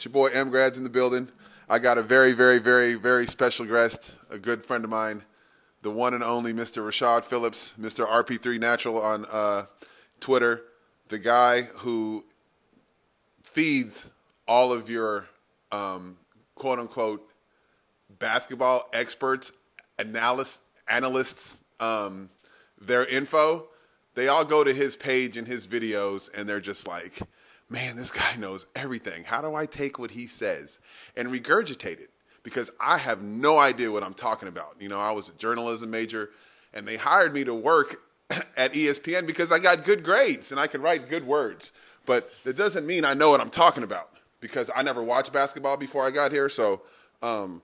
It's your boy M Grads in the building. I got a very, very, very, very special guest, a good friend of mine, the one and only Mr. Rashad Phillips, Mr. RP3 Natural on uh, Twitter, the guy who feeds all of your um, quote unquote basketball experts, analysts, analysts, um, their info. They all go to his page and his videos, and they're just like, man, this guy knows everything. How do I take what he says and regurgitate it? Because I have no idea what I'm talking about. You know, I was a journalism major, and they hired me to work at ESPN because I got good grades and I could write good words. But that doesn't mean I know what I'm talking about because I never watched basketball before I got here. So um,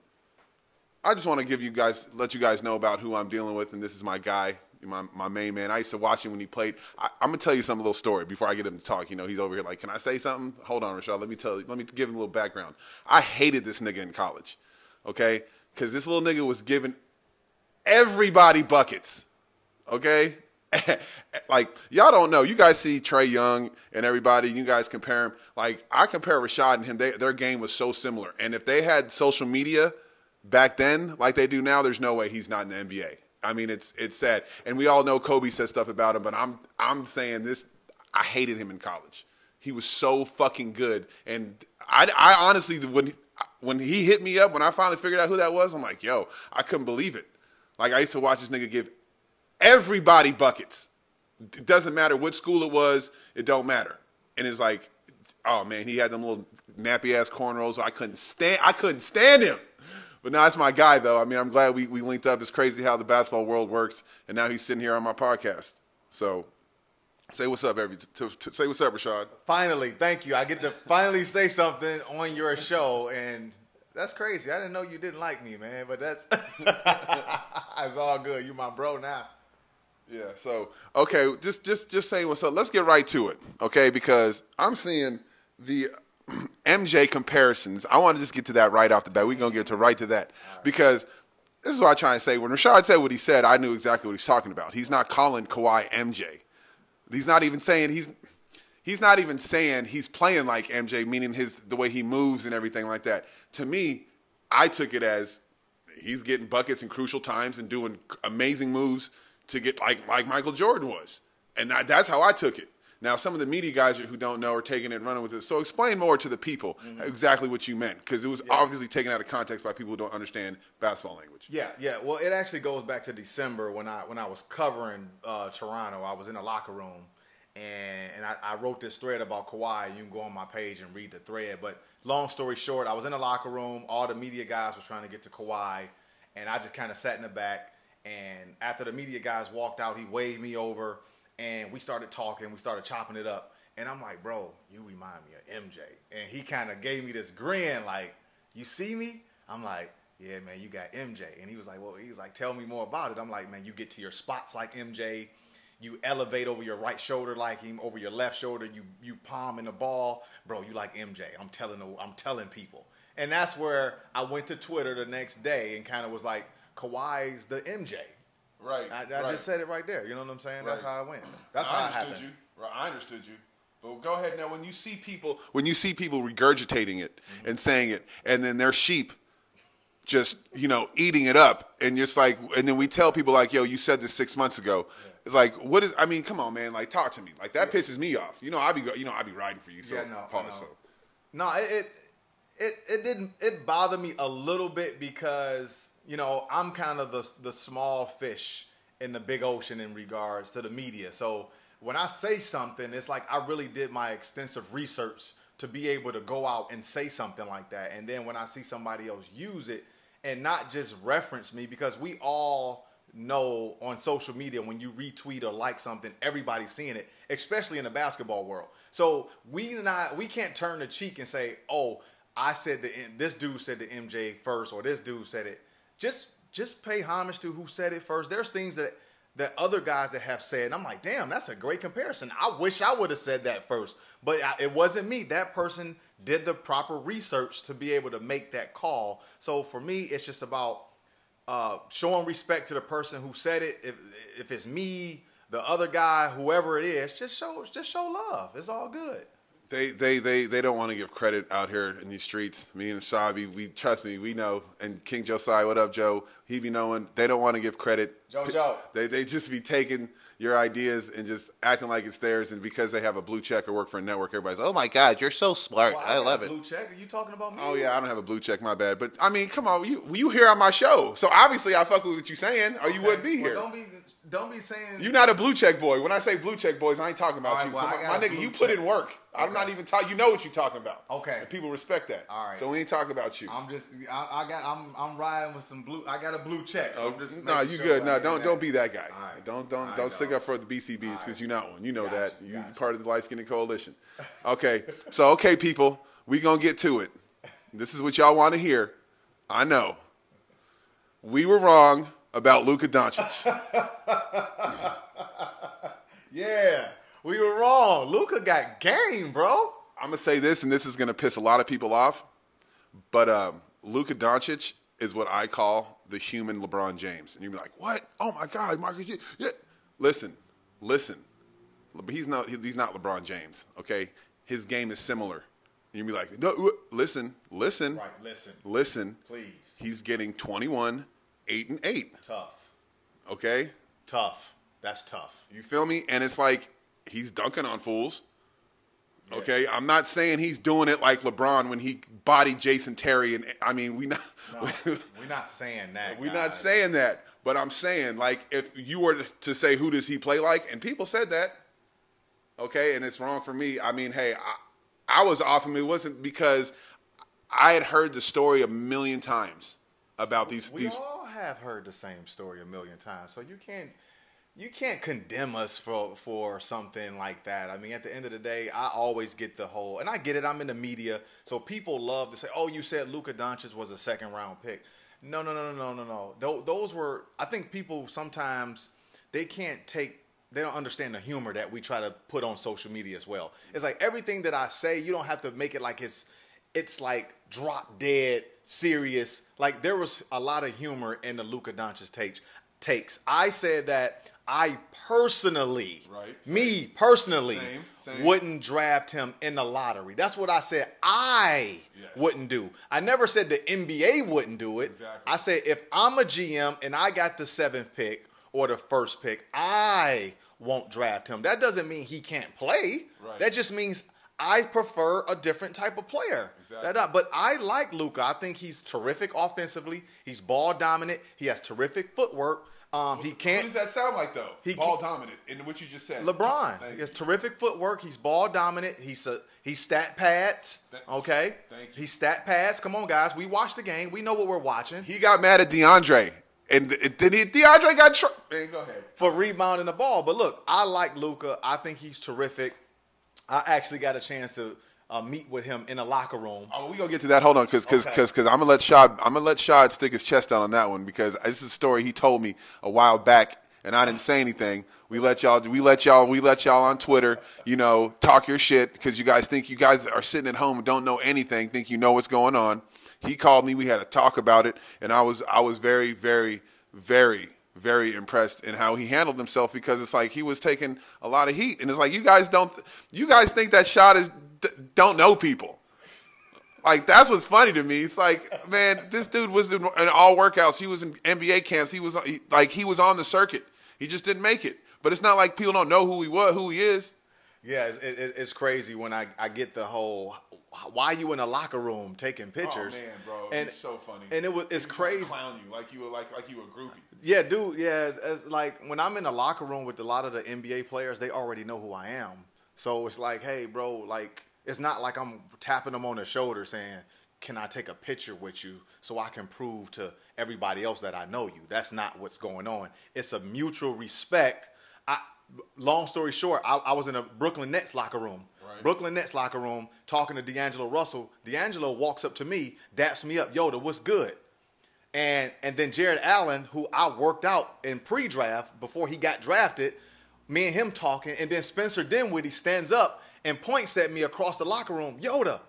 I just want to give you guys, let you guys know about who I'm dealing with, and this is my guy, my, my main man. I used to watch him when he played. I, am gonna tell you some little story before I get him to talk. You know, he's over here like, can I say something? Hold on, Rashad. Let me tell you. Let me give him a little background. I hated this nigga in college, okay? Because this little nigga was giving everybody buckets, okay? like y'all don't know. You guys see Trae Young and everybody. You guys compare him. Like I compare Rashad and him. They, their game was so similar. And if they had social media back then, like they do now, there's no way he's not in the NBA. I mean, it's it's sad. And we all know Kobe said stuff about him, but I'm I'm saying this. I hated him in college. He was so fucking good, and I, I honestly when when he hit me up when I finally figured out who that was, I'm like, yo, I couldn't believe it. Like I used to watch this nigga give everybody buckets. It doesn't matter what school it was. It don't matter. And it's like, oh man, he had them little nappy ass cornrows. I couldn't stand. I couldn't stand him. But now that's my guy, though. I mean, I'm glad we, we linked up. It's crazy how the basketball world works, and now he's sitting here on my podcast. So, say what's up, every to, to, say what's up, Rashad. Finally, thank you. I get to finally say something on your show, and that's crazy. I didn't know you didn't like me, man. But that's that's all good. You my bro now. Yeah. So okay, just just just say what's up. Let's get right to it, okay? Because I'm seeing the MJ comparisons. I want to just get to that right off the bat. We're gonna get to right to that right. because this is what I try and say. When Rashad said what he said, I knew exactly what he's talking about. He's not calling Kawhi MJ. He's not even saying he's he's not even saying he's playing like MJ, meaning his the way he moves and everything like that. To me, I took it as he's getting buckets in crucial times and doing amazing moves to get like like Michael Jordan was, and that, that's how I took it. Now, some of the media guys who don't know are taking it and running with it. So explain more to the people mm-hmm. exactly what you meant, because it was yeah. obviously taken out of context by people who don't understand basketball language. Yeah, yeah. Well, it actually goes back to December when I when I was covering uh, Toronto. I was in a locker room, and and I, I, wrote this thread about Kawhi. You can go on my page and read the thread. But long story short, I was in the locker room. All the media guys were trying to get to Kawhi, and I just kind of sat in the back. And after the media guys walked out, he waved me over and we started talking, we started chopping it up. And I'm like, bro, you remind me of MJ. And he kind of gave me this grin, like, you see me? I'm like, yeah, man, you got MJ. And he was like, well, he was like, tell me more about it. I'm like, man, you get to your spots like MJ. You elevate over your right shoulder like him, over your left shoulder. You you palm in the ball, bro. You like MJ. I'm telling I'm telling people, and that's where I went to Twitter the next day and kind of was like, Kawhi's the MJ. Right. I, I right. just said it right there. You know what I'm saying? Right. That's how I went. That's I how I understood you. Right. I understood you. But go ahead now. When you see people, when you see people regurgitating it mm-hmm. and saying it, and then their sheep just you know eating it up, and just like, and then we tell people like, "Yo, you said this six months ago." Yeah. It's like, what is? I mean, come on, man. Like, talk to me. Like that yeah. pisses me off. You know, I be, you know, I be riding for you. So, yeah, no, pause. So. No, it, it it didn't it bothered me a little bit because you know I'm kind of the the small fish in the big ocean in regards to the media. So when I say something, it's like I really did my extensive research to be able to go out and say something like that. And then when I see somebody else use it and not just reference me, because we all know on social media when you retweet or like something, everybody's seeing it, especially in the basketball world. So we not we can't turn the cheek and say, "Oh, I said the this dude said the MJ first, or this dude said it." Just just pay homage to who said it first. There's things that that other guys that have said, and I'm like, damn, that's a great comparison. I wish I would have said that first, but I, it wasn't me. That person did the proper research to be able to make that call. So for me, it's just about uh, showing respect to the person who said it. If if it's me, the other guy, whoever it is, just show just show love. It's all good. They they they they don't want to give credit out here in these streets. Me and Shabi, we trust me, we know. And King Josiah, what up, Joe? He be knowing. They don't want to give credit. Joe, Joe. They they just be taking your ideas and just acting like it's theirs. And because they have a blue check or work for a network, everybody's like, oh my god, you're so smart. Well, I, got love it. Blue check? Are you talking about me? Oh yeah, I don't have a blue check, my bad. But I mean, come on, you you here on my show, so obviously I fuck with what you saying, or you Okay. wouldn't be Well, here. don't be don't be saying You're not a blue check boy. When I say blue check boys, I ain't talking about right, you. well, Come I on, got my nigga, you put check. in work. I'm not even talking. You know what you're talking about. Okay. And people respect that. All right. So we ain't talking about you. I'm just I, I got I'm I'm riding with some blue I got a blue check. So I'm oh, just no, you sure good. I No, don't that. don't be that guy. All right. Don't don't All don't right, stick up for the BCBs because you're not one. You know Gotcha, that. You gotcha. part of the light skinned coalition. Okay. so okay, people, we gonna get to it. This is what y'all want to hear. I know. We were wrong about Luka Doncic. Yeah. We were wrong. Luka got game, bro. I'm gonna say this, and this is gonna piss a lot of people off, but um, Luka Doncic is what I call the human LeBron James, and you'd be like, "What? Oh my God, Marcus!" Yeah. Listen, listen. But he's not. He's not LeBron James. Okay, his game is similar. You'd be like, "No, listen, listen, Right, listen. listen." Please. He's getting 21, eight and eight. Tough. Okay, Tough. That's tough. You feel me? And it's like he's dunking on fools. Okay, I'm not saying he's doing it like LeBron when he bodied Jason Terry, and I mean we not No, we're not saying that. we're not saying that, but I'm saying like if you were to, say who does he play like, and people said that, okay, and it's wrong for me. I mean, hey, I, I was off him. It wasn't because I had heard the story a million times about these We these. all have heard the same story a million times, so you can't you can't condemn us for for something like that. I mean, at the end of the day, I always get the whole, and I get it. I'm in the media, so people love to say, "Oh, you said Luka Doncic was a second round pick." No, no, no, no, no, no, no. Those were. I think people sometimes they can't take. They don't understand the humor that we try to put on social media as well. It's like everything that I say, you don't have to make it like it's it's like drop dead serious. Like there was a lot of humor in the Luka Doncic takes. Takes. I said that I personally, Right. me personally, Same, same. wouldn't draft him in the lottery. That's what I said. I Yes. wouldn't do. I never said the NBA wouldn't do it. Exactly. I said if I'm a GM and I got the seventh pick or the first pick, I won't draft him. That doesn't mean he can't play. Right. That just means I prefer a different type of player. Exactly. That- but I like Luka. I think he's terrific offensively. He's ball dominant. He has terrific footwork. Um, he can't. What does that sound like though? He Ball dominant in what you just said. LeBron. Thank terrific footwork. He's ball dominant. He's a he's stat pads. Okay. thank you. He's stat pads. Come on, guys. We watch the game. We know what we're watching. He got mad at DeAndre, and then he? DeAndre got. Tr- Man, go ahead. for rebounding the ball. But look, I like Luka. I think he's terrific. I actually got a chance to uh, meet with him in a locker room. Oh, we gonna get to that. Hold on, because because because because I'm gonna let Shad I'm gonna let Shad stick his chest out on that one because this is a story he told me a while back, and I didn't say anything. We let y'all we let y'all we let y'all on Twitter, you know, talk your shit because you guys think you guys are sitting at home and don't know anything, think you know what's going on. He called me. We had a talk about it, and I was I was very very very very impressed in how he handled himself because it's like he was taking a lot of heat, and it's like you guys don't you guys think that shot is d- don't know people. Like that's what's funny to me. It's like, man, this dude was in in all workouts. He was in NBA camps. He was uh, he, like he was on the circuit. He just didn't make it. But it's not like people don't know who he was, who he is. Yeah, it's, it, it's crazy when I, I get the whole why you in the locker room taking oh, pictures. Oh man, bro, and, it's so funny. And it was it's crazy. Clown you like you were like like you were a groupie. Yeah, dude. Yeah, it's like when I'm in the locker room with a lot of the NBA players, they already know who I am. So it's like, hey, bro, like it's not like I'm tapping them on the shoulder saying, "Can I take a picture with you so I can prove to everybody else that I know you?" That's not what's going on. It's a mutual respect. I, long story short, I, I was in a Brooklyn Nets locker room. Right. Brooklyn Nets locker room talking to D'Angelo Russell. D'Angelo walks up to me, daps me up, Yoda, what's good? And and then Jarrett Allen, who I worked out in pre-draft before he got drafted, me and him talking, and then Spencer Dinwiddie stands up and points at me across the locker room, Yoda.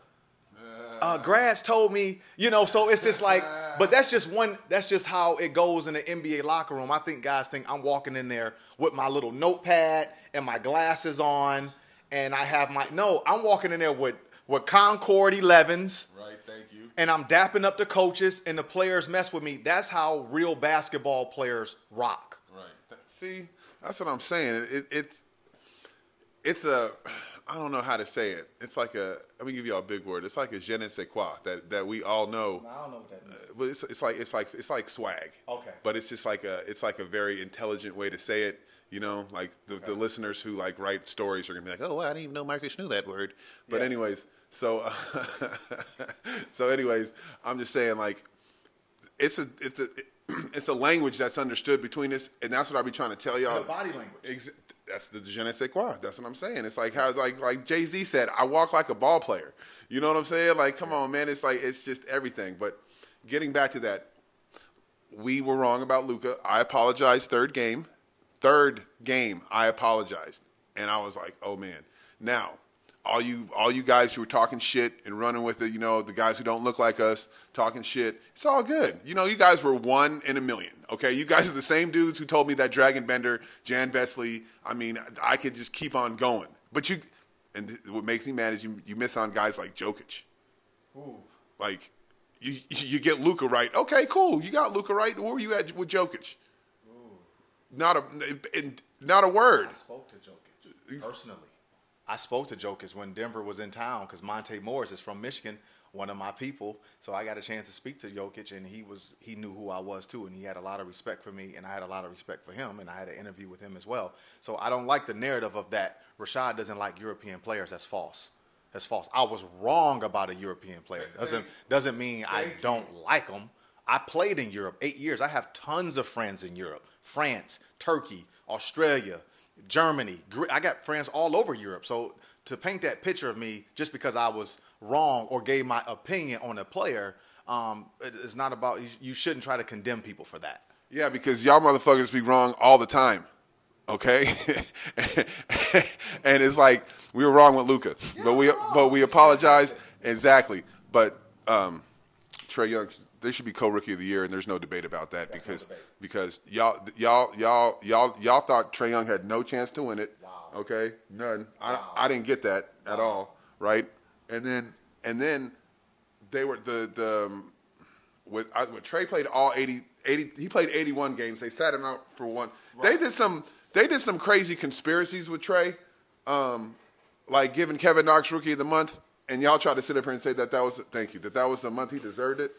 Uh, grads told me, you know, so it's just like, but that's just one, that's just how it goes in the NBA locker room. I think guys think I'm walking in there with my little notepad and my glasses on, and I have my no. I'm walking in there with with Concord 11s. Right. Thank you. and I'm dapping up the coaches and the players mess with me. That's how real basketball players rock. Right. See, that's what I'm saying. It, it, it's it's a I don't know how to say it. It's like a let me give you a big word. It's like a je ne sais quoi that that we all know. I don't know what that means. But it's, it's like it's like it's like swag. Okay. But it's just like a it's like a very intelligent way to say it. You know, like the, the listeners who like write stories are gonna be like, oh, well, I didn't even know Marcus knew that word. But Yeah. anyways, so so anyways, I'm just saying like it's a it's a it's a language that's understood between us, and that's what I be trying to tell y'all. The body language. Ex- that's the je ne sais quoi. That's what I'm saying. It's like how like like Jay Z said, I walk like a ball player. You know what I'm saying? Like, come on, man. It's like it's just everything. But getting back to that, we were wrong about Luka. I apologized. Third game, third game, I apologized, and I was like, oh man. Now, all you all you guys who were talking shit and running with it, you know, the guys who don't look like us talking shit, it's all good. You know, you guys were one in a million. Okay, you guys are the same dudes who told me that Dragan Bender, Jan Vesely. I mean, I could just keep on going. But you, and what makes me mad is you you miss on guys like Jokic. Ooh. Like, you you get Luka right. Okay, cool. You got Luka right. Where were you at with Jokic? Ooh. Not a not a word. I spoke to Jokic personally. I spoke to Jokic when Denver was in town because Monte Morris is from Michigan, one of my people. So I got a chance to speak to Jokic, and he was he knew who I was too, and he had a lot of respect for me, and I had a lot of respect for him, and I had an interview with him as well. So I don't like the narrative of that Rashad doesn't like European players. That's false. That's false. I was wrong about a European player. Doesn't doesn't mean I don't like them. I played in Europe eight years. I have tons of friends in Europe France, Turkey, Australia, Germany. I got friends all over Europe. So to paint that picture of me just because I was wrong or gave my opinion on a player, um, it's not about, you- you shouldn't try to condemn people for that. Yeah, because y'all motherfuckers be wrong all the time. Okay, and it's like we were wrong with Luka, but we but we apologize exactly. But um, Trae Young, they should be co-rookie of the year, and there's no debate about that because debate. because y'all y'all y'all y'all y'all thought Trae Young had no chance to win it. Wow. Okay, none. I I didn't get that at all. Right, and then and then they were the the um, with, I, with Trae played all 80, 80 he played 81 games. They sat him out for one. They did some they did some crazy conspiracies with Trae, um, like giving Kevin Knox rookie of the month, and y'all tried to sit up here and say that that was thank you that that was the month he deserved it.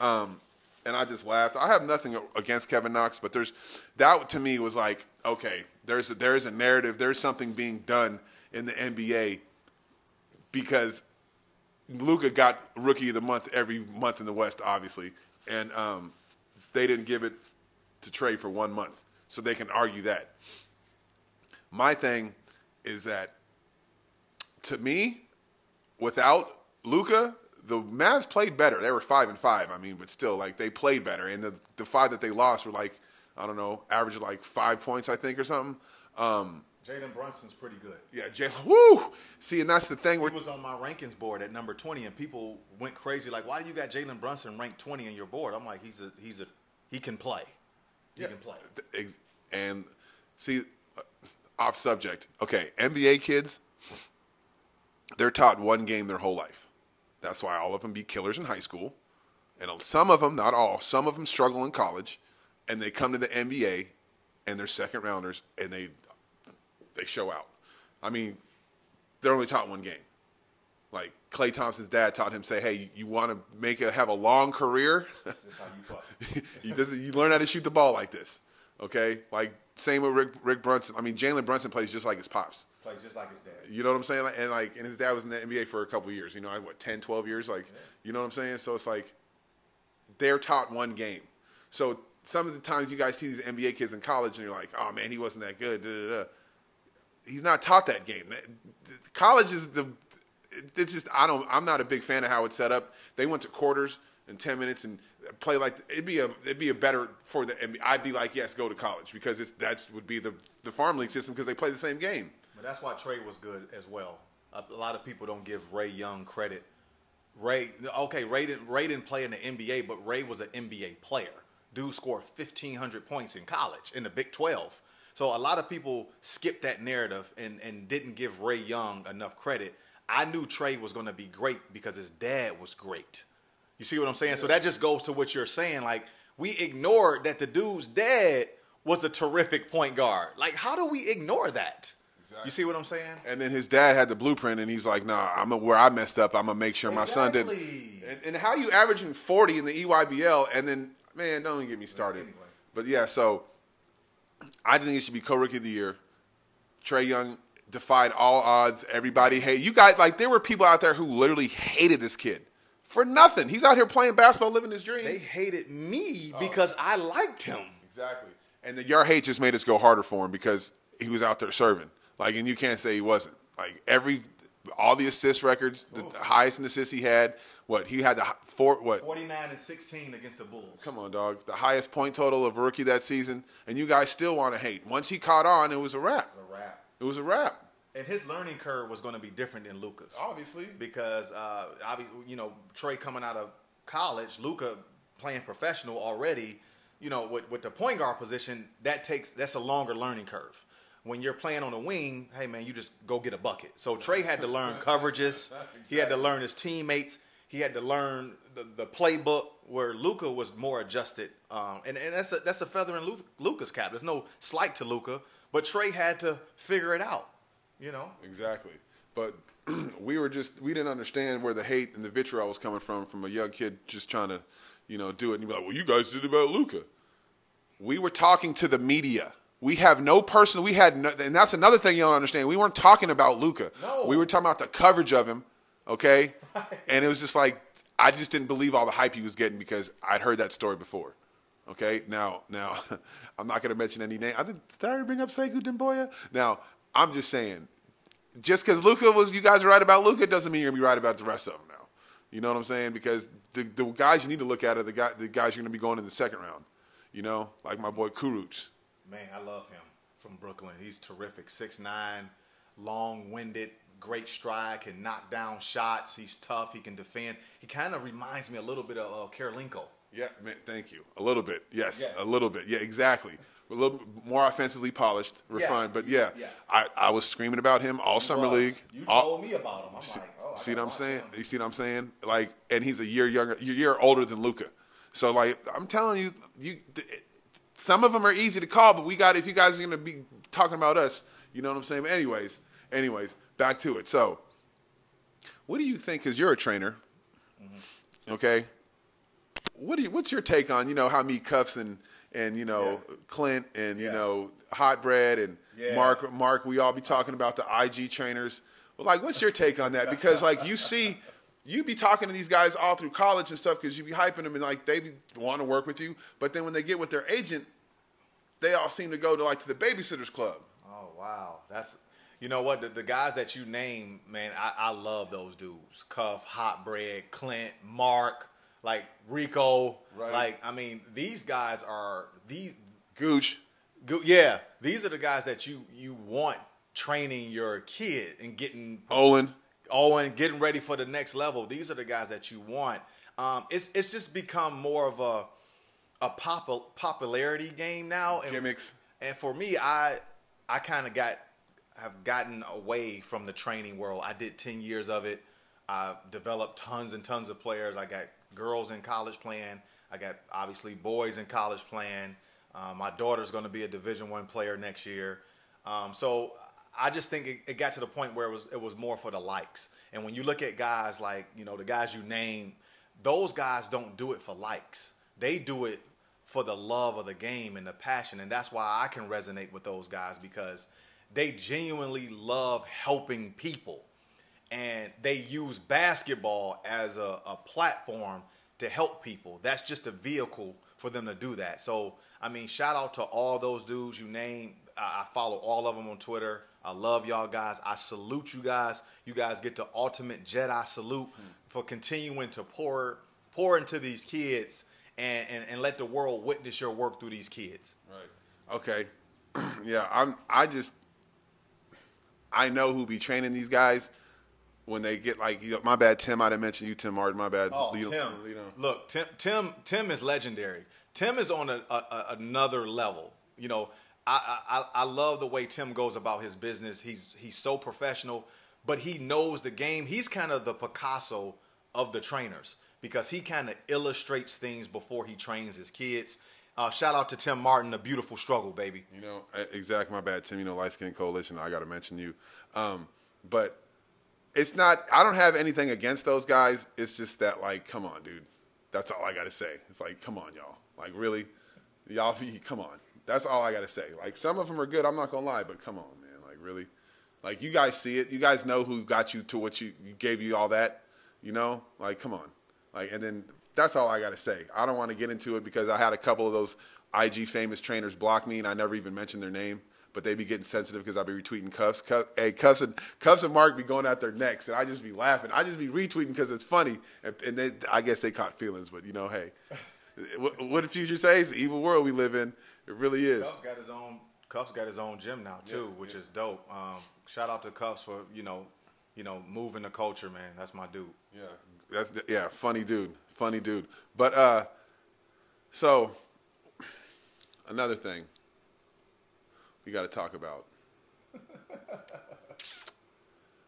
Um, and I just laughed. I have nothing against Kevin Knox, but there's that to me was like okay, there's a, there's a narrative, there's something being done in the NBA because Luka got rookie of the month every month in the West, obviously, and um, they didn't give it to Trae for one month, so they can argue that. My thing is that, to me, without Luka, the Mavs played better. They were five and five. I mean, but still, like they played better, and the the five that they lost were like I don't know, average like five points, I think, or something. Um, Jalen Brunson's pretty good. yeah, Jalen. Woo! See, and that's the thing. He was on my rankings board at number 20, and people went crazy. Like, why do you got Jalen Brunson ranked 20 in your board? I'm like, he's a he's a he can play. He can play. And see uh, off subject okay nba kids they're taught one game their whole life that's why all of them be killers in high school and some of them not all some of them struggle in college and they come to the nba and they're second rounders and they they show out i mean they're only taught one game like klay thompson's dad taught him say hey you want to make a have a long career That's how you play. you, this, you learn how to shoot the ball like this. Okay, like same with Rick, Rick Brunson. I mean, Jalen Brunson plays just like his pops. Plays just like his dad. You know what I'm saying? Like, and like, and his dad was in the NBA for a couple years. You know, like, what 10, 12 years. Like, you know what I'm saying? So it's like they're taught one game. So some of the times you guys see these NBA kids in college, and you're like, oh man, he wasn't that good. Da, da, da. He's not taught that game. College is the. It's just I don't. I'm not a big fan of how it's set up. They went to quarters in 10 minutes and play like it'd be a it'd be a better for the. I'd be like yes, go to college because it's that's would be the the farm league system because they play the same game. But that's why Trae was good as well. A, a lot of people don't give Ray Young credit. Ray, okay, Ray didn't, Ray didn't play in the NBA, but Ray was an NBA player. Dude scored 1,500 points in college in the Big 12. So a lot of people skipped that narrative and, and didn't give Ray Young enough credit. I knew Trae was going to be great because his dad was great. You see what I'm saying? So that just goes to what you're saying. Like we ignored that the dude's dad was a terrific point guard. Like how do we ignore that? You see what I'm saying? And then his dad had the blueprint, and he's like, "Nah, I'm a, where I messed up. I'm gonna make sure my son didn't." And, and how you averaging 40 in the EYBL, and then man, don't even get me started. Anyway. But yeah, so I think it should be co-rookie of the year. Trae Young defied all odds. Everybody hate you guys. Like there were people out there who literally hated this kid for nothing. He's out here playing basketball, living his dream. They hated me oh. because I liked him. Exactly. And the, your hate just made us go harder for him because he was out there serving. Like, and you can't say he wasn't. Like every, all the assist records, the, the highest in assists he had. What he had the four. What? 49 and 16 against the Bulls. Come on, dog. The highest point total of a rookie that season, and you guys still want to hate. Once he caught on, it was a wrap. The rap. It was a wrap. And his learning curve was going to be different than Luka's. Obviously. because uh, obviously, you know Trae coming out of college, Luka playing professional already. You know, with with the point guard position, that takes that's a longer learning curve. When you're playing on the wing, hey man, you just go get a bucket. So Trae had to learn coverages. He had to learn his teammates. He had to learn the, the playbook. Where Luka was more adjusted, um, and and that's a that's a feather in Luka's cap. There's no slight to Luka, but Trae had to figure it out. You know, Exactly. But we were just we didn't understand where the hate and the vitriol was coming from from a young kid just trying to, you know, do it. And you'd be like, well, you guys did it about Luka. We were talking to the media. We have no person. We had, no, and that's another thing you don't understand. We weren't talking about Luka. No. We were talking about the coverage of him. Okay, and it was just like I just didn't believe all the hype he was getting because I'd heard that story before. Okay, now now I'm not going to mention any name. I think did I already bring up Sekou Doumbouya? Now I'm just saying, just because Luka was you guys are right about Luka doesn't mean you're gonna be right about the rest of them now. You know what I'm saying? Because the, the guys you need to look at are the guy the guys you're gonna be going in the second round. You know, like my boy Kurucs. Man, I love him from Brooklyn. He's terrific. Six nine, long winded, great stride, can knock down shots. He's tough. He can defend. He kind of reminds me a little bit of uh, Kirilenko. Yeah, man, thank you. A little bit, yes, Yeah. a little bit. Yeah, exactly. A little more offensively polished, refined. But yeah, Yeah. I, I was screaming about him all summer Was. league. You all- told me about him. I'm like, oh, See what I'm saying? him. You see what I'm saying? Like, and he's a year younger, a year older than Luka. So like, I'm telling you, you, some of them are easy to call, but we got if you guys are gonna be talking about us, you know what I'm saying? But anyways, anyways, back to it. So, what do you think? Because you're a trainer, Mm-hmm. okay? What do you? What's your take on you know how me Cuffs and and you know Clint and you know Hot Bread and Yeah. Mark Mark? We all be talking about the IG trainers. Well, like, what's your take on that? Because like you see, you be talking to these guys all through college and stuff because you be hyping them and like they want to work with you, but then when they get with their agent, they all seem to go to like to the babysitters club. Oh wow, that's you know what the, the guys that you name, man. I, I love those dudes. Cuff, Hot Bread, Clint, Mark, like Rico. Right. Like I mean, these guys are these. Gooch, Go, yeah, these are the guys that you you want training your kid and getting Olin. Owen getting ready for the next level. These are the guys that you want. Um, it's it's just become more of a a pop, popularity game now. And, Gimmicks. And for me, I I kind of got have gotten away from the training world. I did ten years of it. I developed tons and tons of players. I got girls in college playing. I got obviously boys in college playing. Uh, my daughter's going to be a Division One player next year. Um, so I just think it, it got to the point where it was it was more for the likes. And when you look at guys like you know the guys you name, those guys don't do it for likes. They do it for the love of the game and the passion, and that's why I can resonate with those guys because they genuinely love helping people and they use basketball as a, a platform to help people. That's just a vehicle for them to do that. So, I mean, shout out to all those dudes you name. I, I follow all of them on Twitter. I love y'all guys. I salute you guys. You guys get the ultimate Jedi salute for continuing to pour pour into these kids and, and, and let the world witness your work through these kids. Right. Okay. yeah, I'm. I just. I know who be training these guys when they get like. You know, my bad, Tim. I didn't mention you, Tim Martin. My bad. Oh, You Tim! you know. Look, Tim, Tim, Tim is legendary. Tim is on a, a, another level. You know, I, I I love the way Tim goes about his business. He's he's so professional, but he knows the game. He's kind of the Picasso of the trainers because he kind of illustrates things before he trains his kids. Uh, shout out to Tim Martin, the beautiful struggle, baby. You know, exactly. My bad, Tim. You know, Light Skin Coalition. I got to mention you, um, but it's not. I don't have anything against those guys. It's just that, like, come on, dude. That's all I got to say. It's like, come on, y'all. Like, really, y'all. Come on. That's all I got to say. Like, some of them are good. I'm not gonna lie, but come on, man. Like, really. Like, you guys see it. You guys know who got you to what you, you gave you all that. You know, like, come on. Like, and then that's all I got to say. I don't want to get into it because I had a couple of those IG famous trainers block me, and I never even mentioned their name. But they be getting sensitive because I be retweeting cuffs. Cuff, hey, cuffs and cuffs and Mark be going at their necks, and I just be laughing. I just be retweeting because it's funny, and, and they, I guess they caught feelings. But you know, hey, what, what did Future say? It's the evil world we live in. It really is. Cuffs got his own. Cuffs got his own gym now too, yeah, which yeah. is dope. Um, shout out to Cuffs for you know, you know, moving the culture, man. That's my dude. Yeah, that's yeah, funny dude funny dude. But uh, so another thing we got to talk about.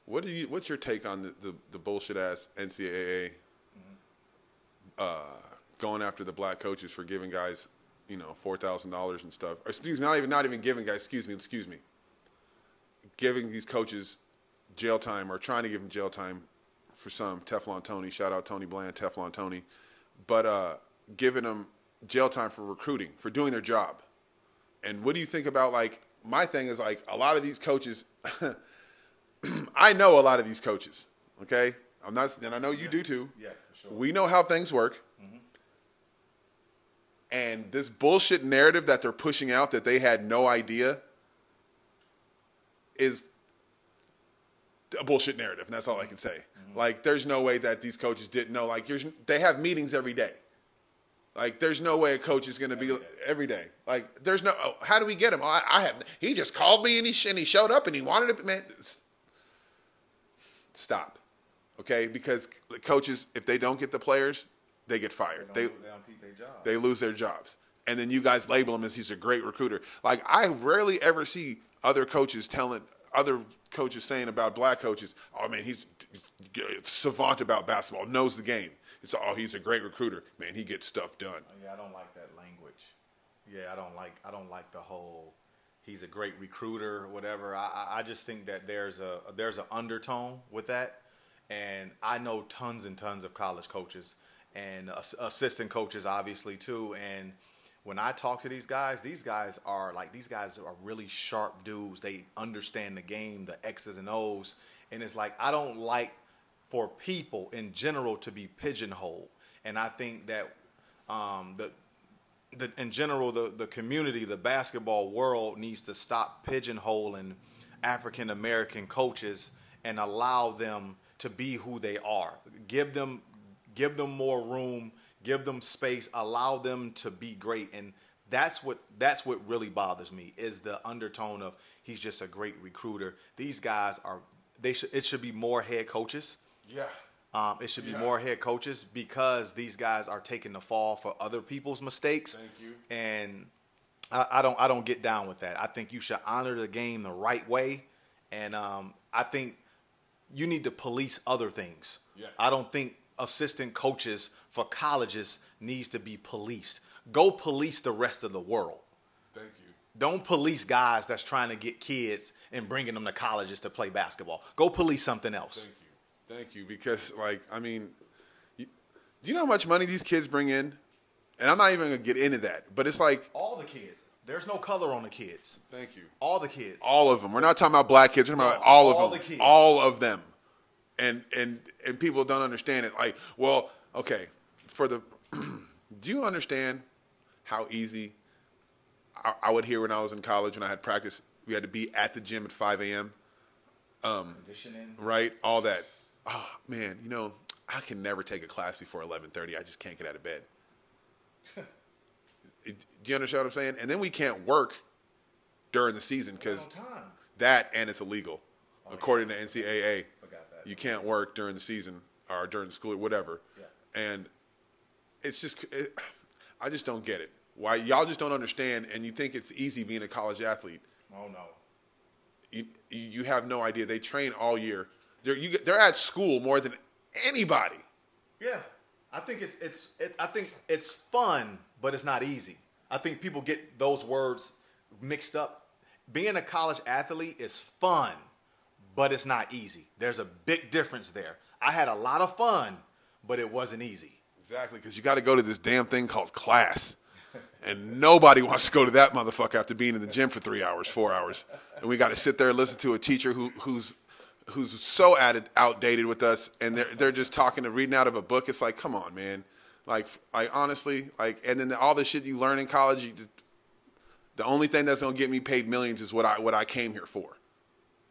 what do you? What's your take on the the, the bullshit ass NCAA mm-hmm. uh, going after the black coaches for giving guys, you know, four thousand dollars and stuff? Or, excuse me, not even not even giving guys. Excuse me, excuse me. Giving these coaches jail time or trying to give them jail time for some Teflon Tony. Shout out Tony Bland, Teflon Tony, but uh, giving them jail time for recruiting for doing their job. And what do you think about like my thing is like a lot of these coaches. I know a lot of these coaches. Okay, I'm not, and I know you yeah. do too. Yeah, sure. We know how things work. Mm-hmm. And this bullshit narrative that they're pushing out that they had no idea is a bullshit narrative, and that's all I can say. Mm-hmm. Like, there's no way that these coaches didn't know. Like, they have meetings every day. Like, there's no way a coach is going to be every day. Like, there's no. Oh, how do we get him? Oh, I, I, have. He just called me and he and he showed up and he wanted to. Man, stop. Okay, because coaches, if they don't get the players, they get fired. They, they, they don't keep their jobs. They lose their jobs, and then you guys label him as he's a great recruiter. Like, I rarely ever see other coaches telling other coaches saying about black coaches, oh man, he's savant about basketball, knows the game. It's oh, he's a great recruiter. Man, he gets stuff done. Oh, yeah, I don't like that language. Yeah, I don't like I don't like the whole he's a great recruiter or whatever. I, I just think that there's a there's an undertone with that, and I know tons and tons of college coaches and assistant coaches, obviously too, and when I talk to these guys, these guys are like these guys are really sharp dudes. They understand the game, the X's and O's, and it's like I don't like for people in general to be pigeonholed. And I think that um, the the, in general, the, the community, the basketball world needs to stop pigeonholing African American coaches and allow them to be who they are. Give them give them more room give them space, allow them to be great. And that's what that's what really bothers me is the undertone of he's just a great recruiter. These guys are they should it should be more head coaches. Yeah. Um, it should be yeah. more head coaches because these guys are taking the fall for other people's mistakes. Thank you. And I, I don't I don't get down with that. I think you should honor the game the right way, and um, I think you need to police other things. Yeah. I don't think assistant coaches for colleges needs to be policed. Go police the rest of the world. Thank you. Don't police guys that's trying to get kids and bringing them to colleges to play basketball. Go police something else. Thank you. Thank you. Because, like, I mean, you, do you know how much money these kids bring in? And I'm not even going to get into that, but it's like. All the kids. There's no color on the kids. Thank you. All the kids. All of them. We're not talking about black kids. We're talking about all, all of them. The kids. All of them and and and people don't understand it. Like, well, okay, for the, do you understand how easy I, I, would hear when I was in college when I had practice? We had to be at the gym at five a.m. Um, Conditioning, right? All that. Oh man, you know, I can never take a class before eleven thirty. I just can't get out of bed. do you understand what I'm saying? And then we can't work during the season because that and it's illegal, oh, according yeah. to NCAA you can't work during the season or during the school, whatever. Yeah. And it's just, it, I just don't get it. Why y'all just don't understand, and you think it's easy being a college athlete. Oh no. You you have no idea. They train all year. They're you, they're at school more than anybody. Yeah, I think it's it's it, I think it's fun, but it's not easy. I think people get those words mixed up. Being a college athlete is fun, but it's not easy. There's a big difference there. I had a lot of fun, but it wasn't easy. Exactly, because you got to go to this damn thing called class. And nobody wants to go to that motherfucker after being in the gym for three hours, four hours. And we got to sit there and listen to a teacher who, who's who's so added, outdated with us, and they're they're just talking and reading out of a book. It's like, come on, man. Like, like honestly, like, and then all the shit you learn in college, you, the only thing that's gonna get me paid millions is what I what I came here for,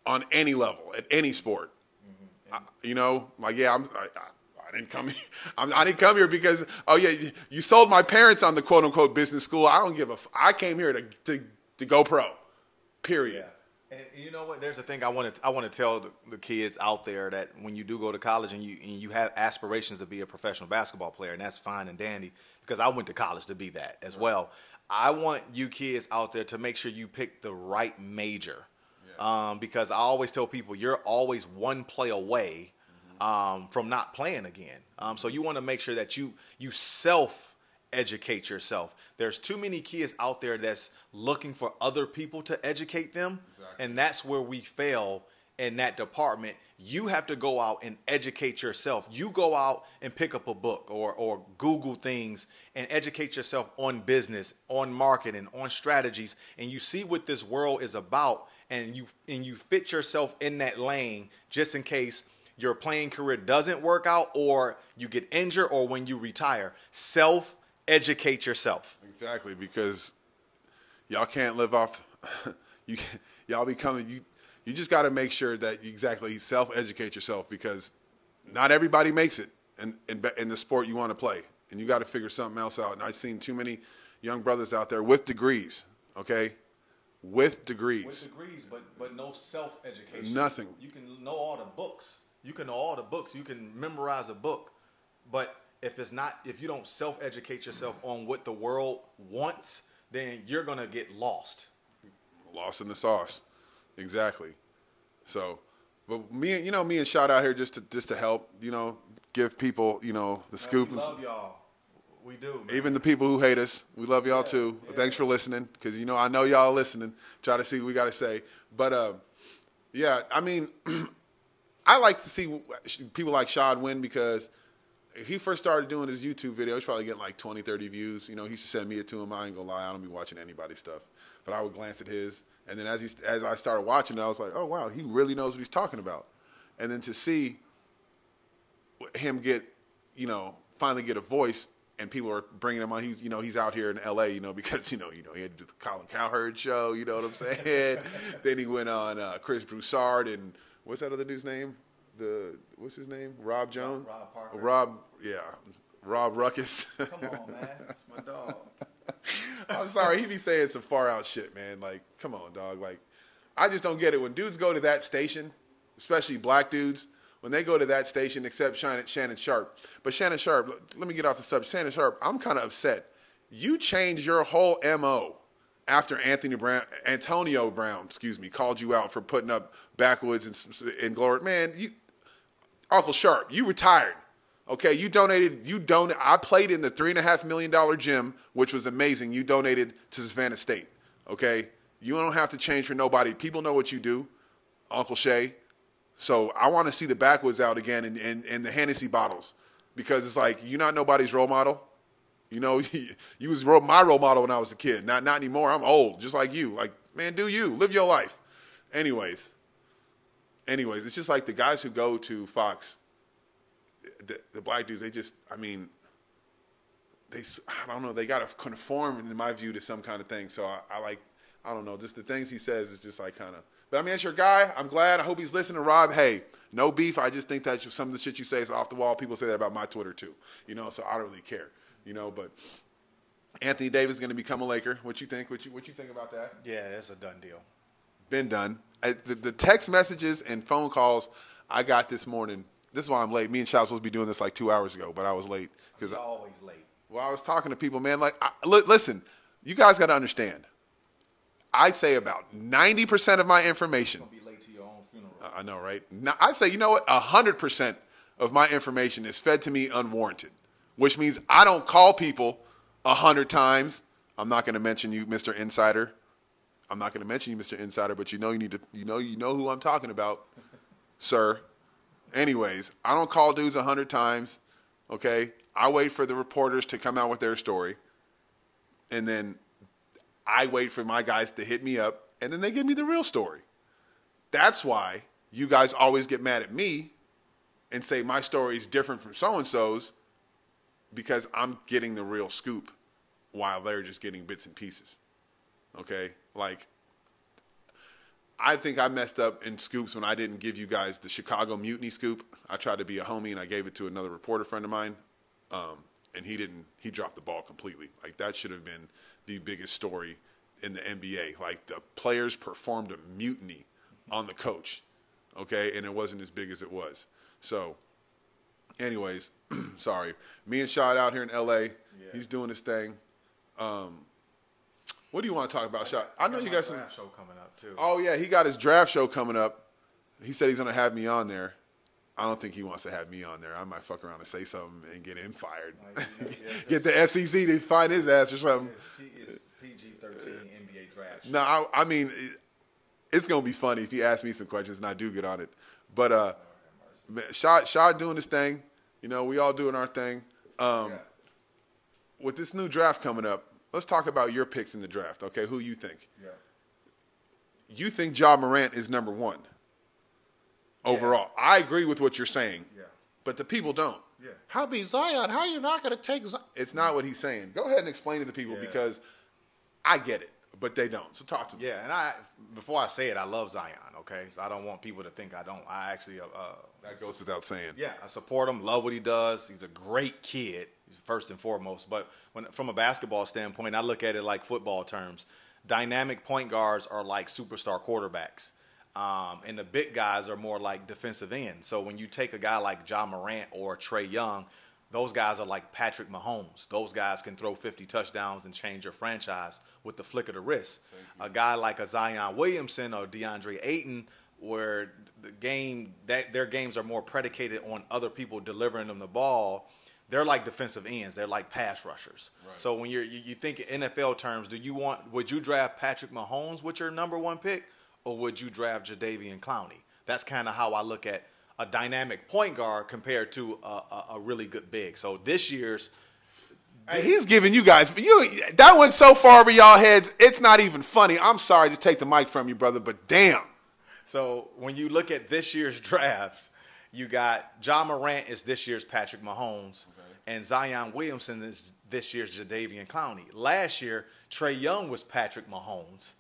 on any level, at any sport. Mm-hmm. I, you know, like yeah, I'm. I, I didn't come here. I didn't come here because oh yeah, you sold my parents on the quote unquote business school. I don't give a. F- I came here to to, to go pro. Period. Yeah. And you know what? There's a thing I want to I want to tell the, the, kids out there that when you do go to college and you and you have aspirations to be a professional basketball player, and that's fine and dandy because I went to college to be that as right. well. I want you kids out there to make sure you pick the right major. Um, because I always tell people you're always one play away um, from not playing again. Um, so you want to make sure that you you self educate yourself. There's too many kids out there that's looking for other people to educate them, exactly. and that's where we fail in that department. You have to go out and educate yourself. You go out and pick up a book or or Google things and educate yourself on business, on marketing, on strategies, and you see what this world is about and you and you fit yourself in that lane just in case your playing career doesn't work out or you get injured or when you retire. Self educate yourself. Exactly, because y'all can't live off you y'all becoming you you just got to make sure that you exactly self educate yourself because not everybody makes it in, in, in the sport you want to play and you got to figure something else out and I've seen too many young brothers out there with degrees okay with degrees with degrees but but no self education nothing you can know all the books you can know all the books, you can memorize a book, but if it's not, if you don't self educate yourself on what the world wants, then you're gonna get lost. Lost in the sauce, exactly. So, but me, and you know, me and shout out here just to just to help, you know, give people, you know, the scoop. we love y'all. We do. Man. Even the people who hate us, we love y'all yeah, too. Yeah. Thanks for listening, because you know I know y'all listening. Try to see what we got to say, but uh, yeah, I mean. I like to see people like Shad win because he first started doing his YouTube video. He's probably getting like 20, 30 views. You know, he used to send me it to him. I ain't gonna lie, I don't be watching anybody's stuff, but I would glance at his. And then as he as I started watching it, I was like, oh wow, he really knows what he's talking about. And then to see him get, you know, finally get a voice and people are bringing him on. He's you know he's out here in L.A. You know because you know you know he had to do the Colin Cowherd show. You know what I'm saying? then he went on uh, Chris Broussard and what's that other dude's name? The what's his name? Rob Jones. Rob, Rob Parker. Rob, yeah, Rob Ruckus. Come on, man, that's my dog. I'm sorry, he be saying some far out shit, man. Like, come on, dog. Like, I just don't get it when dudes go to that station, especially black dudes. When they go to that station, except Shannon, Sharpe. But Shannon Sharpe, let me get off the subject. Shannon Sharpe, I'm kind of upset. You changed your whole MO after Anthony Brown, Antonio Brown, excuse me, called you out for putting up backwoods and, and glory. Man, you, Uncle Sharpe, you retired. Okay, you donated. You don. I played in the three and a half million dollar gym, which was amazing. You donated to Savannah State. Okay, you don't have to change for nobody. People know what you do, Uncle Shay. So I want to see the backwoods out again and, and, and the Hennessy bottles because it's like you're not nobody's role model. You know, you was my role model when I was a kid. Not not anymore. I'm old, just like you. Like, man, do you live your life? Anyways, anyways, it's just like the guys who go to Fox, the, the black dudes. They just, I mean, they, I don't know. They got to conform, in my view, to some kind of thing. So I, I like, I don't know. Just the things he says is just like kind of. But I mean, as your guy. I'm glad. I hope he's listening. Rob, hey, no beef. I just think that some of the shit you say is off the wall. People say that about my Twitter too. You know, so I don't really care you know. But Anthony Davis is going to become a Laker. What you think? What you what you think about that? Yeah, that's a done deal. Been done. The, the text messages and phone calls I got this morning. This is why I'm late. Me and Chad supposed to be doing this like two hours ago, but I was late because always late. Well, I was talking to people, man. Like, I, li- listen, you guys got to understand. I'd say about ninety percent of my information. Be late to your own funeral. Uh, I know, right? Now, I'd say, you know what? hundred percent of my information is fed to me unwarranted, which means I don't call people a hundred times. I'm not going to mention you, Mr. Insider. I'm not going to mention you, Mr. Insider, but you know you need to, you know, you know who I'm talking about, sir. Anyways, I don't call dudes a hundred times. Okay, I wait for the reporters to come out with their story, and then I wait for my guys to hit me up, and then they give me the real story. That's why you guys always get mad at me and say my story is different from so and so's because I'm getting the real scoop while they're just getting bits and pieces. Okay? Like, I think I messed up in scoops when I didn't give you guys the Chicago Mutiny scoop. I tried to be a homie and I gave it to another reporter friend of mine, um, and he didn't. He dropped the ball completely. Like that should have been the biggest story in the NBA. Like the players performed a mutiny on the coach, okay, and it wasn't as big as it was. So, anyways, sorry. Me and Shad out here in LA. He's doing his thing. Um, what do you want to talk about, Shad? I know Got you got some. draft show coming up too. Oh yeah, he got his draft show coming up. He said he's gonna have me on there. I don't think he wants to have me on there. I might fuck around and say something and get him fired. Like, you know, yeah, get the SEC to find his ass or something. It's PG thirteen NBA draft. No, I, I mean, it- it's gonna be funny if he asks me some questions and I do get on it. But uh, Shad Shad doing his thing. You know, we all doing our thing. Um, Yeah. With this new draft coming up, let's talk about your picks in the draft. Okay, who you think? Yeah. You think Ja Morant is number one overall? I agree with what you're saying. Yeah. But the people don't. Yeah. How be Zion? How you not going to take Zion? It's not what he's saying. Go ahead and explain it to the people Yeah. because I get it, but they don't. So talk to me. Yeah, and I before I say it, I love Zion. Okay, so I don't want people to think I don't. I actually, uh, uh, That goes without saying. yeah, I support him. Love what he does. He's a great kid, first and foremost. But when from a basketball standpoint, I look at it like football terms. Dynamic point guards are like superstar quarterbacks. Um, and the big guys are more like defensive ends. So when you take a guy like Ja Morant or Trae Young, those guys are like Patrick Mahomes. Those guys can throw 50 touchdowns and change your franchise with the flick of the wrist. A guy like a Zion Williamson or DeAndre Ayton, where the game that their games are more predicated on other people delivering them the ball. They're like defensive ends. They're like pass rushers. So when you're you, you think in NFL terms, do you want would you draft Patrick Mahomes with your number one pick, or would you draft Jadeveon Clowney? That's kind of how I look at a dynamic point guard compared to a, a, a really good big. So this year's Hey, he's giving you guys you that went so far over y'all heads. It's not even funny. I'm sorry to take the mic from you, brother, but damn. So when you look at this year's draft, you got Ja Morant is this year's Patrick Mahomes, and Zion Williamson is this year's Jadeveon Clowney. Last year, Trae Young was Patrick Mahomes,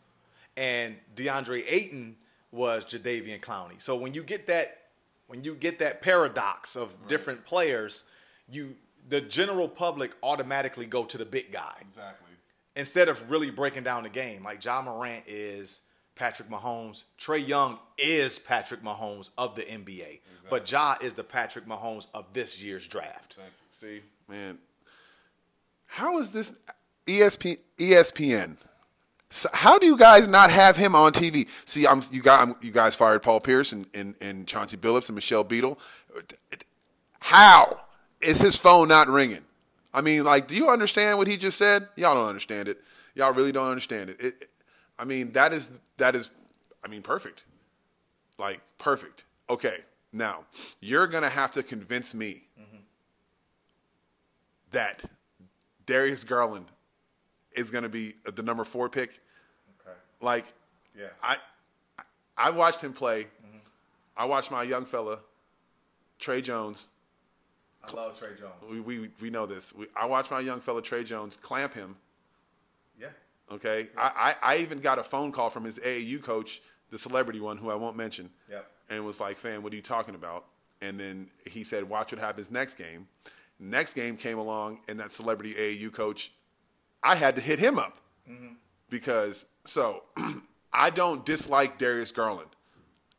and DeAndre Ayton was Jadeveon Clowney. So when you get that, when you get that paradox of different players, you the general public automatically go to the big guy Exactly. instead of really breaking down the game. Like Ja Morant is Patrick Mahomes, Trae Young is Patrick Mahomes of the NBA, but Ja is the Patrick Mahomes of this year's draft. See, man, how is this ESP, ESPN? So how do you guys not have him on TV? See, I'm you got I'm, you guys fired Paul Pierce and, and, and Chauncey Billups and Michelle Beadle. How is his phone not ringing? I mean, like, do you understand what he just said? Y'all don't understand it. Y'all really don't understand it. it, it I mean, that is that is, I mean, perfect. Like perfect. Okay, now you're gonna have to convince me mm-hmm. that Darius Garland is going to be the number four pick. Okay. Like, Yeah. I I watched him play. Mm-hmm. I watched my young fella, Tre Jones. I love Tre Jones. We we, we know this. We, I watched my young fella Tre Jones clamp him. Yeah. Okay, I, I I even got a phone call from his AAU coach, the celebrity one, who I won't mention. Yep. And was like, "Fan, what are you talking about?" And then he said, "Watch what happens next game." Next game came along, and that celebrity AAU coach, I had to hit him up because so I don't dislike Darius Garland.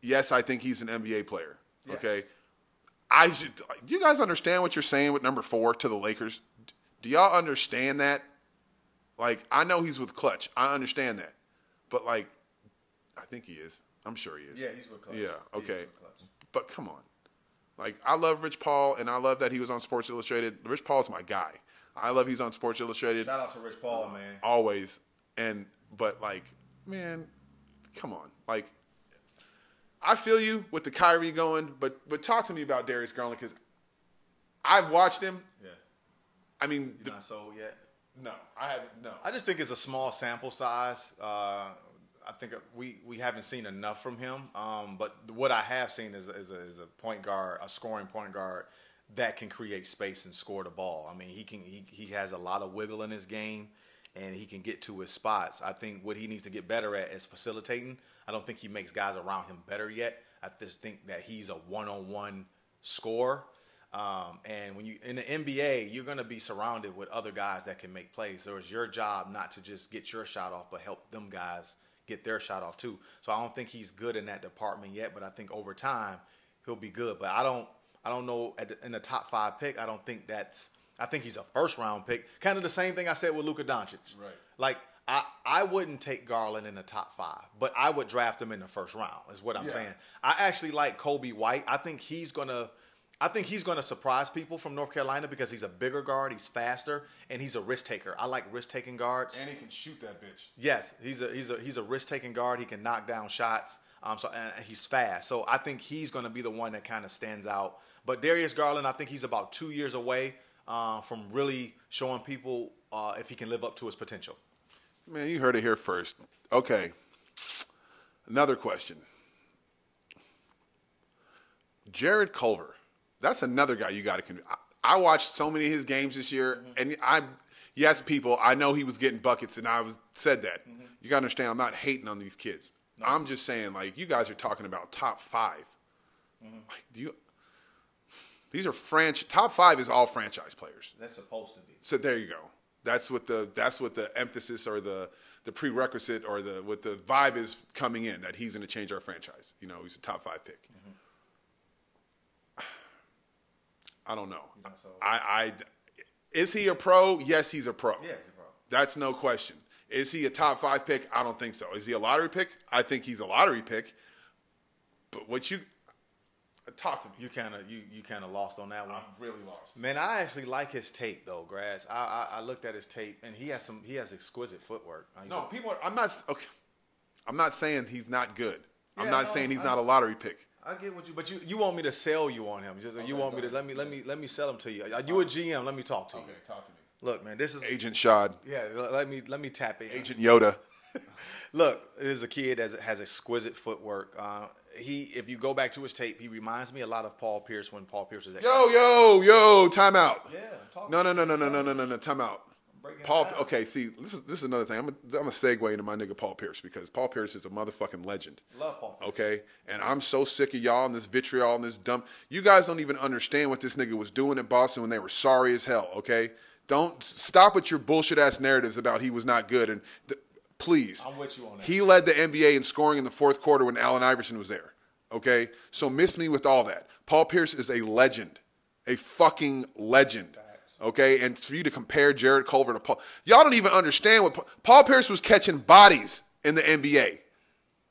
Yes, I think he's an NBA player. Yes. Okay, I do you guys understand what you're saying with number four to the Lakers? Do y'all understand that? Like, I know he's with Klutch. I understand that. But, like, I think he is. I'm sure he is. Yeah, he's with Klutch. Yeah, okay. Klutch. But come on. Like, I love Rich Paul, and I love that he was on Sports Illustrated. Rich Paul's my guy. I love he's on Sports Illustrated Shout out to Rich Paul, man. always. And but like, man, come on. Like, I feel you with the Kyrie going, but but talk to me about Darius Garland because I've watched him. Yeah. I mean, He's the- not sold yet. no, I have no. I just think it's a small sample size. Uh, I think we, we haven't seen enough from him. Um, but what I have seen is, is, a, is a point guard, a scoring point guard that can create space and score the ball. I mean, he can he, he has a lot of wiggle in his game, and he can get to his spots. I think what he needs to get better at is facilitating. I don't think he makes guys around him better yet. I just think that he's a one-on-one scorer. Um, and when you in the NBA, you're going to be surrounded with other guys that can make plays. So it's your job not to just get your shot off, but help them guys get their shot off too. So I don't think he's good in that department yet, but I think over time he'll be good. But I don't, I don't know at the, in the top five pick. I don't think that's. I think he's a first round pick. Kind of the same thing I said with Luka Doncic. Right. Like I, I wouldn't take Garland in the top five, but I would draft him in the first round. Is what I'm Yeah. saying. I actually like Coby White. I think he's gonna. I think he's going to surprise people from North Carolina because he's a bigger guard, he's faster, and he's a risk taker. I like risk taking guards. and he can shoot that bitch. Yes, he's a he's a he's a risk taking guard. He can knock down shots. Um, so and he's fast. So I think he's going to be the one that kind of stands out. But Darius Garland, I think he's about two years away uh, from really showing people uh, if he can live up to his potential. Man, you heard it here first. Okay. Another question. Jarrett Culver. That's another guy you got to. I, I watched so many of his games this year, and I, yes, people, I know he was getting buckets, and I was said that. You got to understand, I'm not hating on these kids. I'm just saying, like, you guys are talking about top 5 mm-hmm. Like, do you? These are franchise. Top five is all franchise players. That's supposed to be. So there you go. That's what the that's what the emphasis or the the prerequisite or the what the vibe is coming in that he's going to change our franchise. You know, he's a top five pick. Mm-hmm. I don't know. so? I, I is he a pro? Yes, he's a pro. Yeah, he's a pro. That's no question. Is he a top five pick? I don't think so. Is he a lottery pick? I think he's a lottery pick. But what you talk to me? You kind of you you kind of lost on that one. I'm really lost. Man, I actually like his tape though, Grass. I, I I looked at his tape and he has some he has exquisite footwork. Uh, he's No, a- people. Are, I'm not. Okay, I'm not saying he's not good. I'm not no, saying he's I- not a lottery pick. I get what you, but you you want me to sell you on him? Just you want me to let me let me let me sell him to you. Are you a GM? Let me talk to you. talk to me. Look, man, this is Agent Shad, yeah. Let me let me tap in. Agent Yoda. Look, this is a kid that has exquisite footwork. Uh, he, if you go back to his tape, he reminds me a lot of Paul Pierce when Paul Pierce was at. Yo, yo, yo, time out. Yeah. No, no, no, no, no, no, no, no, no, time out. Paul, okay, see, this is this is another thing. I'm a, I'm a segue into my nigga Paul Pierce because Paul Pierce is a motherfucking legend. Love Paul Pierce. Okay, and I'm so sick of y'all and this vitriol and this dumb. You guys don't even understand what this nigga was doing in Boston when they were sorry as hell. Okay, don't stop with your bullshit ass narratives about he was not good and th- please. I'm with you on that. He led the NBA in scoring in the fourth quarter when Allen Iverson was there. Okay, so miss me with all that. Paul Pierce is a legend, a fucking legend. Okay, and for you to compare Jarrett Culver to Paul, y'all don't even understand what Paul, Paul Pierce was catching bodies in the NBA.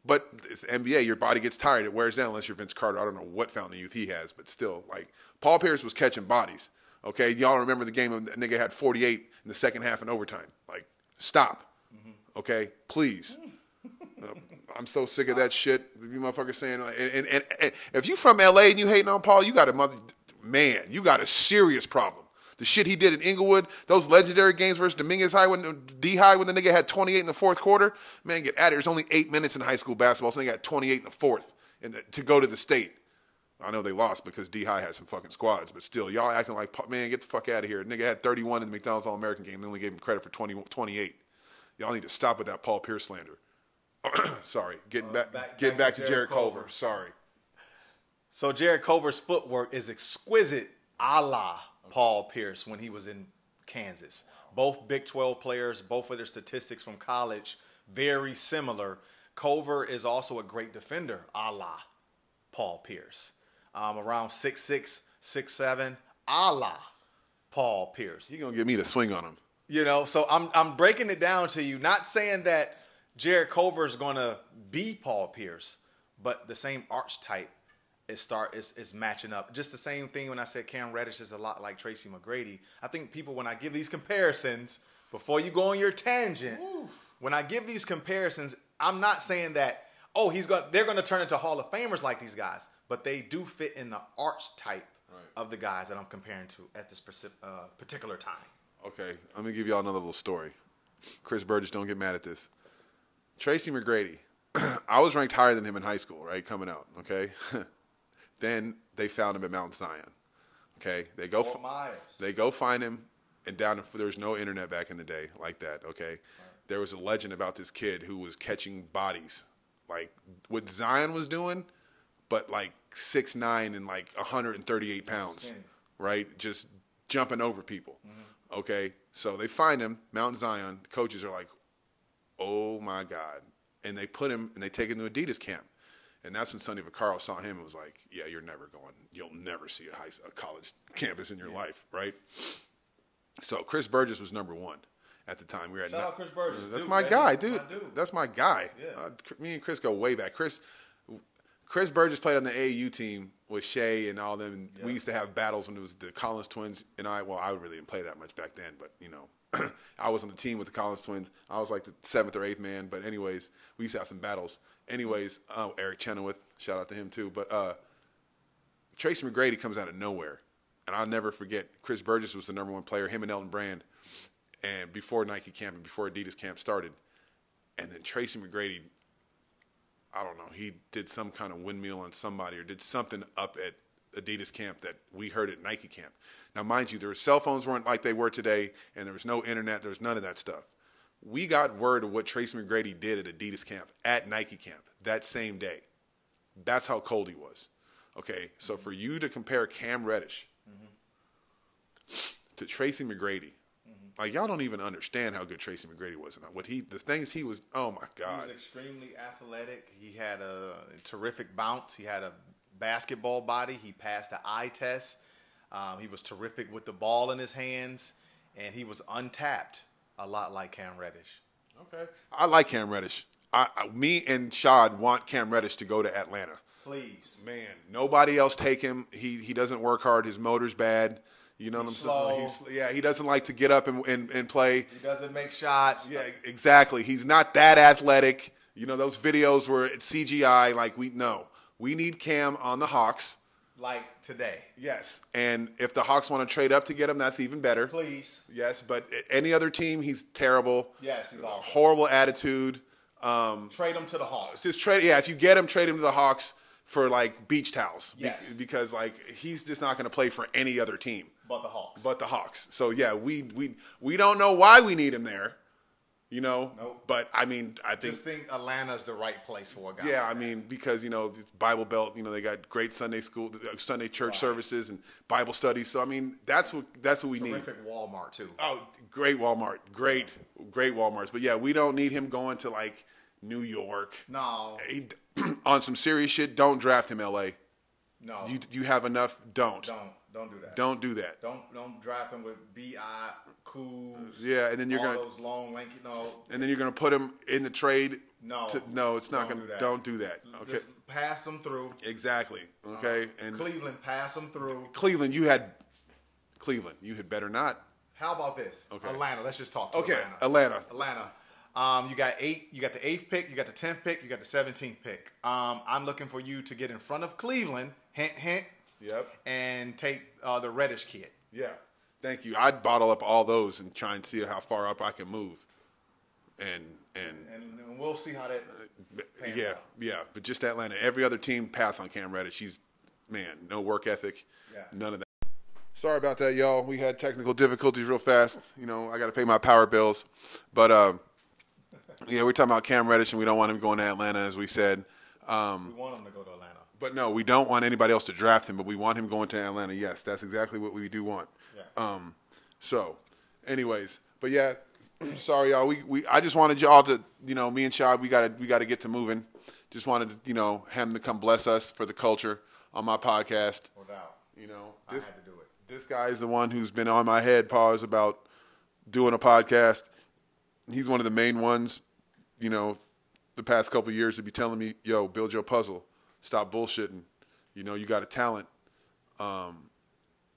But it's the NBA, your body gets tired. It wears down unless you're Vince Carter. I don't know what fountain of youth he has, but still, like Paul Pierce was catching bodies. Okay, y'all remember the game? The nigga had 48 in the second half in overtime. Like, stop. Okay, please. Uh, I'm so sick of that shit. You motherfuckers saying, and, and, and, and if you from LA and you hating on Paul, you got a mother, man, you got a serious problem. The shit he did in Inglewood, those legendary games versus Dominguez High when D High when the nigga had 28 in the fourth quarter, man, get at it. There's only eight minutes in high school basketball, so they got 28 in the fourth the, to go to the state. I know they lost because D High had some fucking squads, but still, y'all acting like man, get the fuck out of here. Nigga had 31 in the McDonald's All American game. They only gave him credit for 20, 28. Y'all need to stop with that Paul Pierce slander. Sorry, getting uh, back, back- getting back back, to to Jarrett Jarrett Culver. Culver. Sorry. So Jarrett Culver's footwork is exquisite, a la Paul Pierce when he was in Kansas. Both Big 12 players, both of their statistics from college, very similar. Culver is also a great defender, a la Paul Pierce. Um, around 6'6", 6'7", a la Paul Pierce. You're gonna get me to swing on him. You know, so I'm I'm breaking it down to you, not saying that Jarrett Culver is gonna be Paul Pierce, but the same archetype is start is, is matching up. Just the same thing when I said Cam Reddish is a lot like Tracy McGrady. I think people when I give these comparisons, before you go on your tangent, when I give these comparisons, I'm not saying that oh he's going they're going to turn into Hall of Famers like these guys, but they do fit in the archetype Right. of the guys that I'm comparing to at this perci- uh, particular time. Okay, let me give y'all another little story. Chris Burgess, don't get mad at this. Tracy McGrady, I was ranked higher than him in high school, right? Coming out, okay. then they found him at Mount Zion. Okay, they go. F- Myers. They go find him, and down there was no internet back in the day like that. Okay, there was a legend about this kid who was catching bodies, like what Zion was doing, but like six nine and like 138 pounds, right? Just jumping over people. Mm-hmm. Okay, so they find him, Mount Zion. The coaches are like, "Oh my God!" And they put him and they take him to Adidas camp. And that's when Sonny Vaccaro saw him and was like, "Yeah, you're never going. You'll never see a high a college campus in your life, right?" So Chris Burgess was number one at the time. We were at Shout out Chris Burgess. That's Dude, my baby. guy, dude. my dude. That's my guy. Yeah. Uh, me and Chris go way back. Chris Chris Burgess played on the AAU team with Shea and all them. And We used to have battles when it was the Collins twins and I. Well, I really didn't play that much back then, but you know, I was on the team with the Collins twins. I was like the seventh or eighth man. But anyways, we used to have some battles. Anyways, uh, Eric Chenoweth, shout out to him too. But uh, Tracy McGrady comes out of nowhere, and I'll never forget. Chris Burgess was the number one player. Him and Elton Brand, and before Nike camp and before Adidas camp started, and then Tracy McGrady. I don't know. He did some kind of windmill on somebody or did something up at Adidas camp that we heard at Nike camp. Now, mind you, their cell phones weren't like they were today, and there was no internet. There was none of that stuff. We got word of what Tracy McGrady did at Adidas camp at Nike camp that same day. That's how cold he was. Okay, so mm-hmm. for you to compare Cam Reddish mm-hmm. to Tracy McGrady, like y'all don't even understand how good Tracy McGrady was and what he, the things he was. Oh my god, He was extremely athletic. He had a terrific bounce. He had a basketball body. He passed the eye test. Um, he was terrific with the ball in his hands, and he was untapped, a lot like Cam Reddish. Okay, I like Cam Reddish. I, I, me and Shad want Cam Reddish to go to Atlanta. Please. Man, nobody else take him. He he doesn't work hard. His motor's bad. You know what I'm slow. saying? He's, yeah, he doesn't like to get up and, and, and play. He doesn't make shots. Yeah, exactly. He's not that athletic. You know those videos where it's CGI. Like we know, we need Cam on the Hawks. Like today. Yes, and if the Hawks want to trade up to get him, that's even better. Please. Yes, but any other team, he's terrible. Yes, he's awful. Horrible attitude. Um, Trade him to the Hawks. just trade. Yeah, if you get him, trade him to the Hawks for like beach towels. Be- Yes. because like he's just not going to play for any other team But the Hawks. but the Hawks. So yeah, we we we don't know why we need him there. You know, Nope. but I mean, I think just think Atlanta's the right place for a guy. yeah, like I mean because you know it's Bible Belt, you know they got great Sunday school, Sunday church services and Bible studies. So I mean that's what that's what we need. terrific Walmart too. Oh, great Walmart, great great WalMarts. But yeah, we don't need him going to like New York. No, He, on some serious shit, don't draft him, L.A. no, You you have enough. Don't don't don't do that. don't do that. Don't don't draft him with bi coos. Yeah, and then you're all gonna those long lanky. No, and then you're gonna put him in the trade. No. to, no, it's not gonna. do that. Don't do that. Okay, just pass them through. exactly. Okay, and Cleveland, pass them through. Cleveland, you had Cleveland. You had better not. How about this? Okay. Atlanta. Let's just talk to Okay, Atlanta. Atlanta. Atlanta. Um, you got eight. You got the eighth pick. You got the tenth pick. You got the seventeenth pick. Um, I'm looking for you to get in front of Cleveland. Hint, hint. Yep. And take uh, the Reddish kid. Yeah. Thank you. I'd bottle up all those and try and see how far up I can move. And and And, and we'll see how that. pans yeah, out. yeah. But just Atlanta. Every other team pass on Cam Reddish. He's man, no work ethic. Yeah. None of that. Sorry about that, y'all. We had technical difficulties real fast. You know, I got to pay my power bills. But um, yeah, we're talking about Cam Reddish, and we don't want him going to Atlanta, as we said. Um, We want him to go to Atlanta. But no, we don't want anybody else to draft him, but we want him going to Atlanta. Yes, that's exactly what we do want. Yeah. Um, so, anyways, but yeah, sorry y'all. We, we I just wanted y'all to, you know, me and Shad, we gotta we gotta get to moving. Just wanted, you know, him to come bless us for the culture on my podcast. Doubt. You know, I this had to do it. This guy is the one who's been on my head, pause about doing a podcast. He's one of the main ones, you know, the past couple years to be telling me, "Yo, build your puzzle. Stop bullshitting. You know, you got a talent." Um,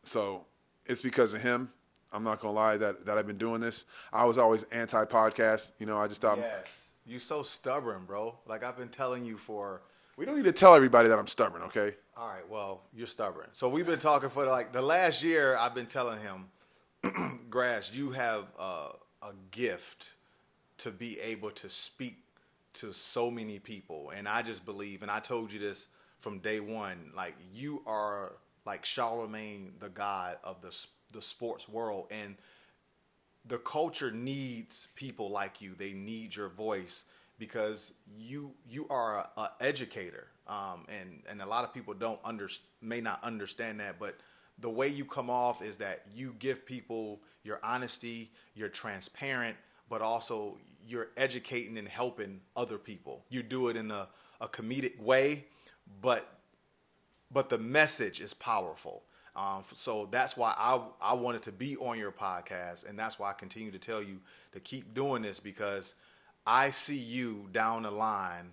so it's because of him. I'm not gonna lie that that I've been doing this. I was always anti podcast. You know, I just thought Yes. You so stubborn, bro. Like I've been telling you for we don't need to tell everybody that I'm stubborn. Okay. All right, well, you're stubborn. So we've been talking for like the last year. I've been telling him, Grass, you have a, a gift to be able to speak to so many people, and I just believe, and I told you this from day one, like you are like Charlamagne, the god of the the sports world, and the culture needs people like you. They need your voice because you you are a, a educator, um, and and a lot of people don't under may not understand that, but the way you come off is that you give people your honesty, you're transparent, but also you're educating and helping other people. You do it in a, a comedic way, but but the message is powerful. Um, so that's why I I wanted to be on your podcast, and that's why I continue to tell you to keep doing this because I see you down the line,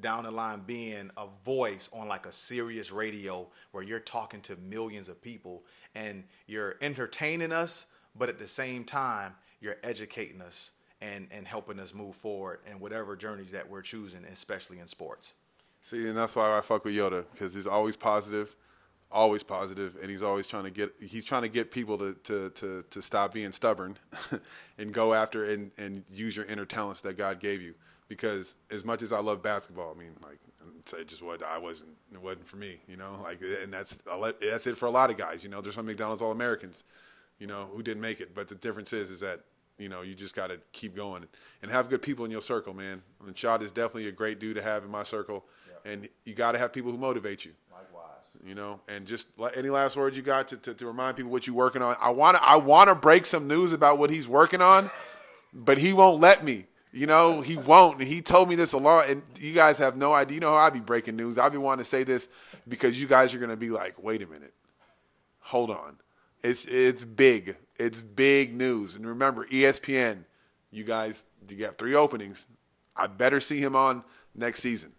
down the line being a voice on like a Sirius radio where you're talking to millions of people and you're entertaining us, but at the same time you're educating us and and helping us move forward in whatever journeys that we're choosing, especially in sports. See, and that's why I fuck with Yoda because he's always positive always positive and he's always trying to get he's trying to get people to to to, to stop being stubborn and go after and and use your inner talents that God gave you. Because as much as I love basketball I mean like it just what I wasn't it wasn't for me you know? Like and that's that's it for a lot of guys you know? There's some McDonald's All Americans you know who didn't make it but the difference is is that you know you just got to keep going and have good people in your circle man and Shad is definitely a great dude to have in my circle and you got to have people who motivate you Likewise. you know, and just any last words you got to, to, to remind people what you're working on. I want to I want to break some news about what he's working on, but he won't let me. You know, he won't. And he told me this a lot, and you guys have no idea. You know how I be breaking news. I'd be wanting to say this because you guys are gonna be like, wait a minute, hold on. It's it's big. It's big news. And remember, ESPN. You guys, you got three openings. I better see him on next season.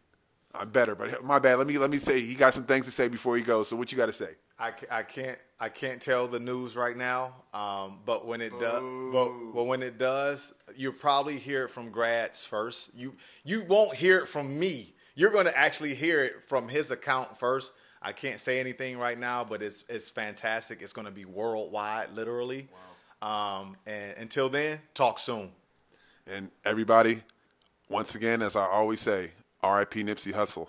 I'm better, but my bad. Let me let me say he got some things to say before he goes. So what you got to say? I, I can't I can't tell the news right now, um, but when it does, but, but when it does, you'll probably hear it from Grass first. You you won't hear it from me. You're going to actually hear it from his account first. I can't say anything right now, but it's it's fantastic. It's going to be worldwide, literally. Wow. Um, and until then, talk soon. And everybody, once again, as I always say, RIP Nipsey Hussle.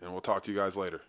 And we'll talk to you guys later.